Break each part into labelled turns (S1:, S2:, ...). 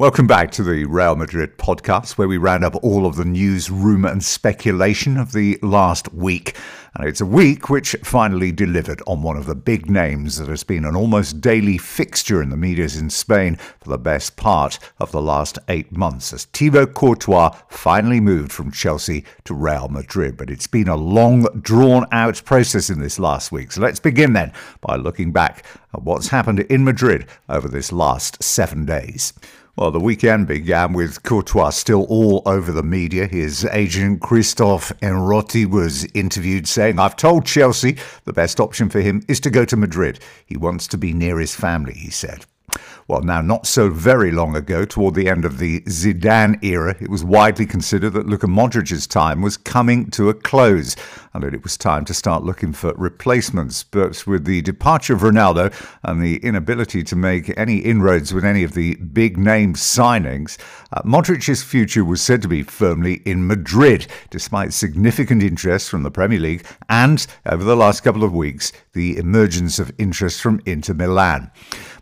S1: Welcome back to the Real Madrid podcast, where we round up all of the news, rumour, and speculation of the last week. And it's a week which finally delivered on one of the big names that has been an almost daily fixture in the medias in Spain for the best part of the last eight months, as Thibaut Courtois finally moved from Chelsea to Real Madrid. But it's been a long, drawn out process in this last week. So let's begin then by looking back at what's happened in Madrid over this last seven days. Well, the weekend began with Courtois still all over the media. His agent Christophe Henrotay was interviewed saying, I've told Chelsea the best option for him is to go to Madrid. He wants to be near his family, he said. Well, now, not so very long ago, toward the end of the Zidane era, it was widely considered that Luka Modric's time was coming to a close and it was time to start looking for replacements. But with the departure of Ronaldo and the inability to make any inroads with any of the big name signings, uh, Modric's future was said to be firmly in Madrid, despite significant interest from the Premier League and, over the last couple of weeks, the emergence of interest from Inter Milan.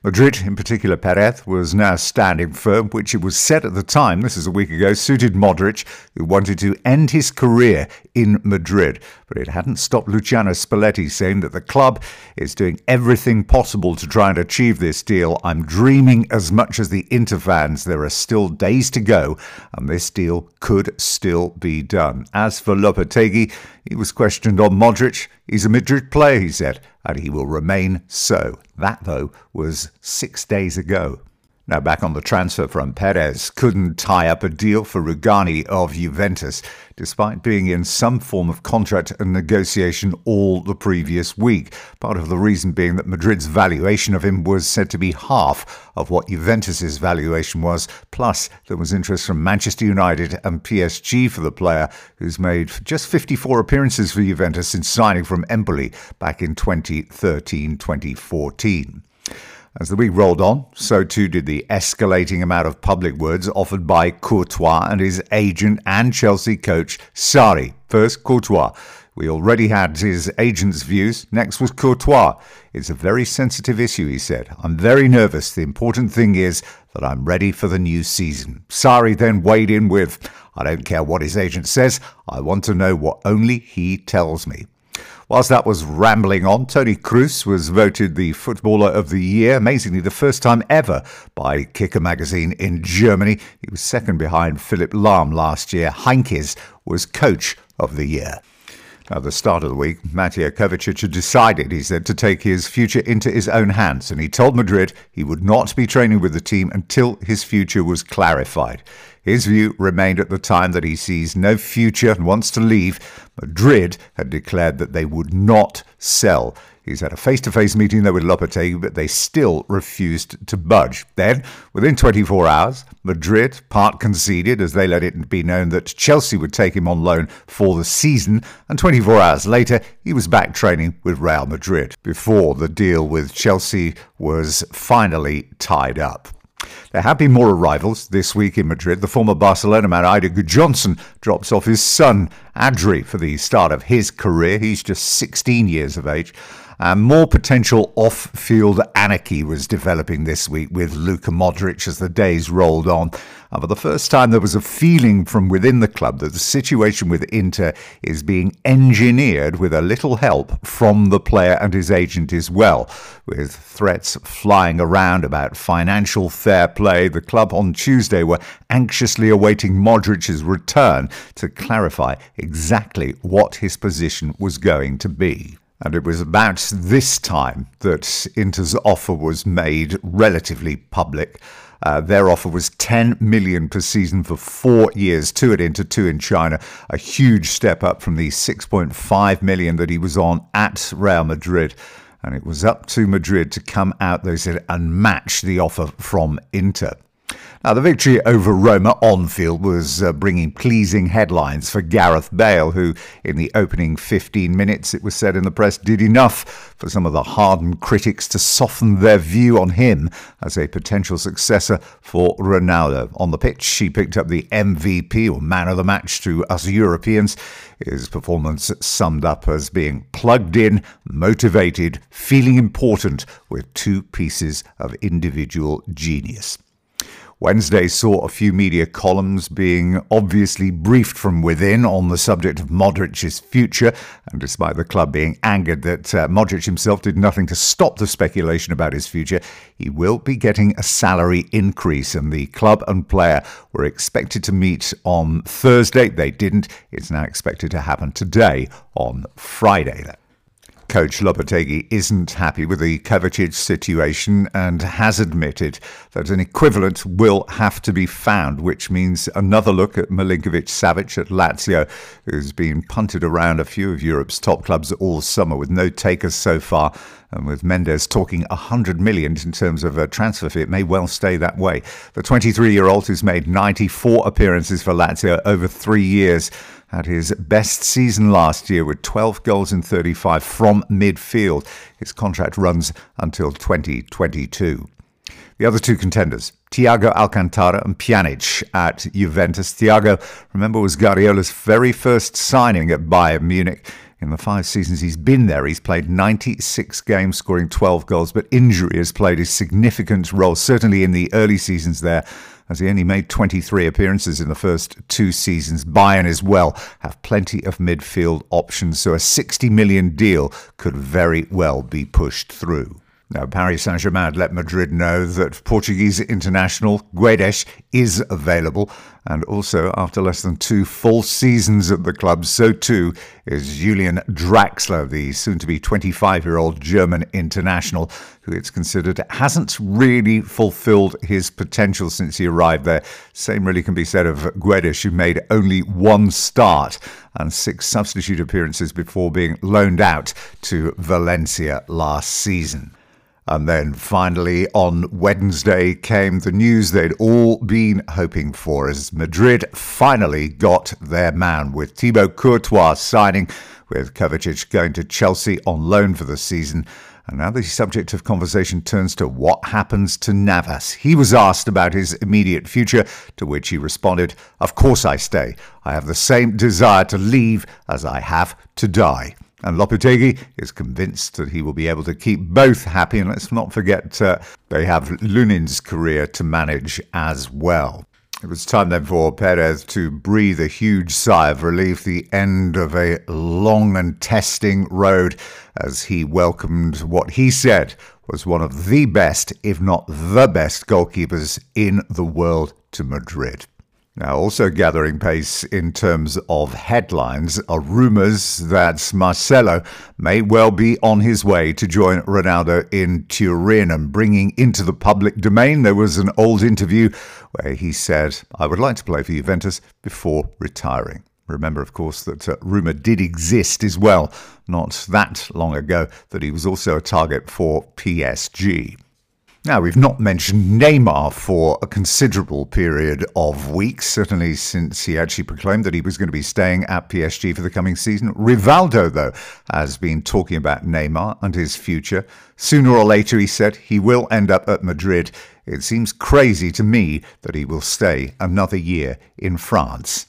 S1: Madrid, in particular Perez, was now standing firm, which it was said at the time, this is a week ago, suited Modric, who wanted to end his career in Madrid. But it hadn't stopped Luciano Spalletti saying that the club is doing everything possible to try and achieve this deal. I'm dreaming as much as the Inter fans. There are still days to go, and this deal could still be done. As for Lopetegui, he was questioned on Modric. He's a Madrid player, he said, and he will remain so. That, though, was six days ago. Now, back on the transfer front, Perez couldn't tie up a deal for Rugani of Juventus, despite being in some form of contract and negotiation all the previous week. Part of the reason being that Madrid's valuation of him was said to be half of what Juventus's valuation was. Plus, there was interest from Manchester United and PSG for the player, who's made just 54 appearances for Juventus since signing from Empoli back in 2013 2014. As the week rolled on, so too did the escalating amount of public words offered by Courtois and his agent and Chelsea coach Sarri. First, Courtois. We already had his agent's views. Next was Courtois. It's a very sensitive issue, he said. I'm very nervous. The important thing is that I'm ready for the new season. Sarri then weighed in with, I don't care what his agent says. I want to know what only he tells me. Whilst that was rambling on, Toni Kroos was voted the Footballer of the Year, amazingly the first time ever by Kicker magazine in Germany. He was second behind Philipp Lahm last year. Heynckes was Coach of the Year. At the start of the week, Mateo Kovacic had decided, he said, to take his future into his own hands, and he told Madrid he would not be training with the team until his future was clarified. His view remained at the time that he sees no future and wants to leave. Madrid had declared that they would not sell. He's had a face to face meeting there with Lopetegui, but they still refused to budge. Then, within 24 hours, Madrid part conceded as they let it be known that Chelsea would take him on loan for the season, and 24 hours later, he was back training with Real Madrid before the deal with Chelsea was finally tied up. There have been more arrivals this week in Madrid. The former Barcelona man Eidur Gudjohnsen drops off his son Andri for the start of his career. He's just 16 years of age. And more potential off field anarchy was developing this week with Luka Modric as the days rolled on. And for the first time, there was a feeling from within the club that the situation with Inter is being engineered with a little help from the player and his agent as well. With threats flying around about financial fair play, the club on Tuesday were anxiously awaiting Modric's return to clarify exactly what his position was going to be. And it was about this time that Inter's offer was made relatively public. Uh, their offer was 10 million per season for four years, two at Inter, two in China. A huge step up from the 6.5 million that he was on at Real Madrid. And it was up to Madrid to come out, they said, and match the offer from Inter. Now, the victory over Roma on field was uh, bringing pleasing headlines for Gareth Bale, who, in the opening 15 minutes, it was said in the press, did enough for some of the hardened critics to soften their view on him as a potential successor for Ronaldo. On the pitch, he picked up the MVP or man of the match to us Europeans. His performance summed up as being plugged in, motivated, feeling important with two pieces of individual genius. Wednesday saw a few media columns being obviously briefed from within on the subject of Modric's future, and despite the club being angered that uh, Modric himself did nothing to stop the speculation about his future, he will be getting a salary increase, and the club and player were expected to meet on Thursday. They didn't. It's now expected to happen today on Friday. Coach Lopetegui isn't happy with the Kovacic situation and has admitted that an equivalent will have to be found, which means another look at Milinkovic Savic at Lazio, who's been punted around a few of Europe's top clubs all summer with no takers so far. And with Mendes talking 100 million in terms of a transfer fee, it may well stay that way. The 23 year old who's made 94 appearances for Lazio over three years had his best season last year with 12 goals in 35 from midfield. His contract runs until 2022. The other two contenders, Thiago Alcantara and Pjanic at Juventus. Thiago, remember, was Guardiola's very first signing at Bayern Munich. In the five seasons he's been there, he's played 96 games, scoring 12 goals, but injury has played a significant role, certainly in the early seasons there as he only made 23 appearances in the first two seasons. Bayern as well have plenty of midfield options, so a 60 million deal could very well be pushed through. Now, Paris Saint Germain let Madrid know that Portuguese international Guedes is available, and also after less than two full seasons at the club, so too is Julian Draxler, the soon to be 25 year old German international, who it's considered hasn't really fulfilled his potential since he arrived there. Same really can be said of Guedes, who made only one start and six substitute appearances before being loaned out to Valencia last season. And then finally on Wednesday came the news they'd all been hoping for as Madrid finally got their man with Thibaut Courtois signing, with Kovacic going to Chelsea on loan for the season. And now the subject of conversation turns to what happens to Navas. He was asked about his immediate future, to which he responded, Of course I stay. I have the same desire to leave as I have to die. And Lopetegui is convinced that he will be able to keep both happy. And let's not forget, uh, they have Lunin's career to manage as well. It was time then for Perez to breathe a huge sigh of relief, the end of a long and testing road, as he welcomed what he said was one of the best, if not the best, goalkeepers in the world to Madrid. Now, also gathering pace in terms of headlines are rumours that Marcelo may well be on his way to join Ronaldo in Turin and bringing into the public domain. There was an old interview where he said, I would like to play for Juventus before retiring. Remember, of course, that uh, rumour did exist as well, not that long ago, that he was also a target for PSG. Now, we've not mentioned Neymar for a considerable period of weeks, certainly since he actually proclaimed that he was going to be staying at PSG for the coming season. Rivaldo, though, has been talking about Neymar and his future. Sooner or later, he said, he will end up at Madrid. It seems crazy to me that he will stay another year in France.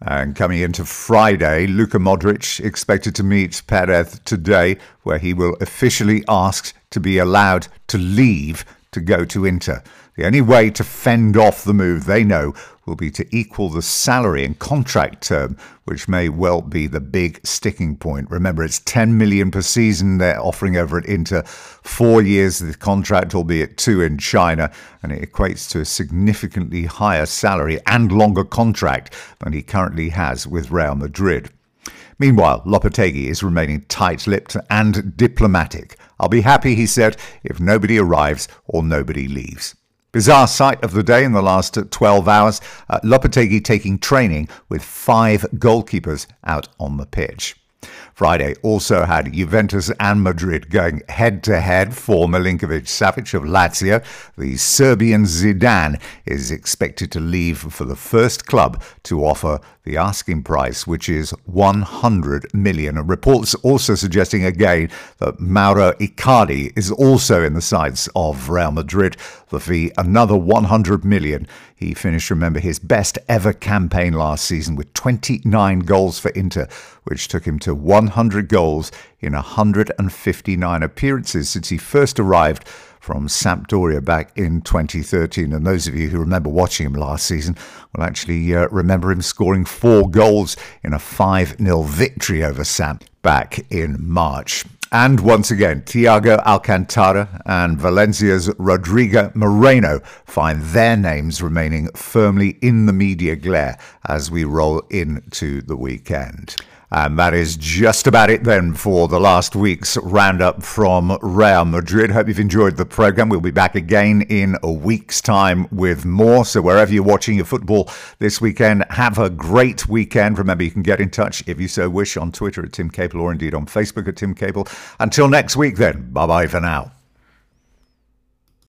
S1: And coming into Friday, Luka Modric expected to meet Perez today, where he will officially ask to be allowed to leave to go to Inter. The only way to fend off the move they know will be to equal the salary and contract term, which may well be the big sticking point. Remember, it's 10 million per season they're offering over at Inter, four years the contract, albeit two in China, and it equates to a significantly higher salary and longer contract than he currently has with Real Madrid. Meanwhile, Lopetegui is remaining tight lipped and diplomatic. I'll be happy, he said, if nobody arrives or nobody leaves. Bizarre sight of the day in the last 12 hours uh, Lopetegui taking training with five goalkeepers out on the pitch. Friday also had Juventus and Madrid going head to head for Milinkovic Savic of Lazio. The Serbian Zidane is expected to leave for the first club to offer the asking price, which is 100 million. And reports also suggesting again that Mauro Icardi is also in the sights of Real Madrid. The fee, another 100 million. He finished, remember, his best ever campaign last season with 29 goals for Inter, which took him to 100 goals in 159 appearances since he first arrived from Sampdoria back in 2013. And those of you who remember watching him last season will actually uh, remember him scoring four goals in a 5 0 victory over Samp back in March. And once again, Thiago Alcantara and Valencia's Rodrigo Moreno find their names remaining firmly in the media glare as we roll into the weekend. And that is just about it then for the last week's roundup from Real Madrid. Hope you've enjoyed the program. We'll be back again in a week's time with more. So wherever you're watching your football this weekend, have a great weekend. Remember, you can get in touch if you so wish on Twitter at Tim Capel or indeed on Facebook at Tim Capel. Until next week then, bye bye for now.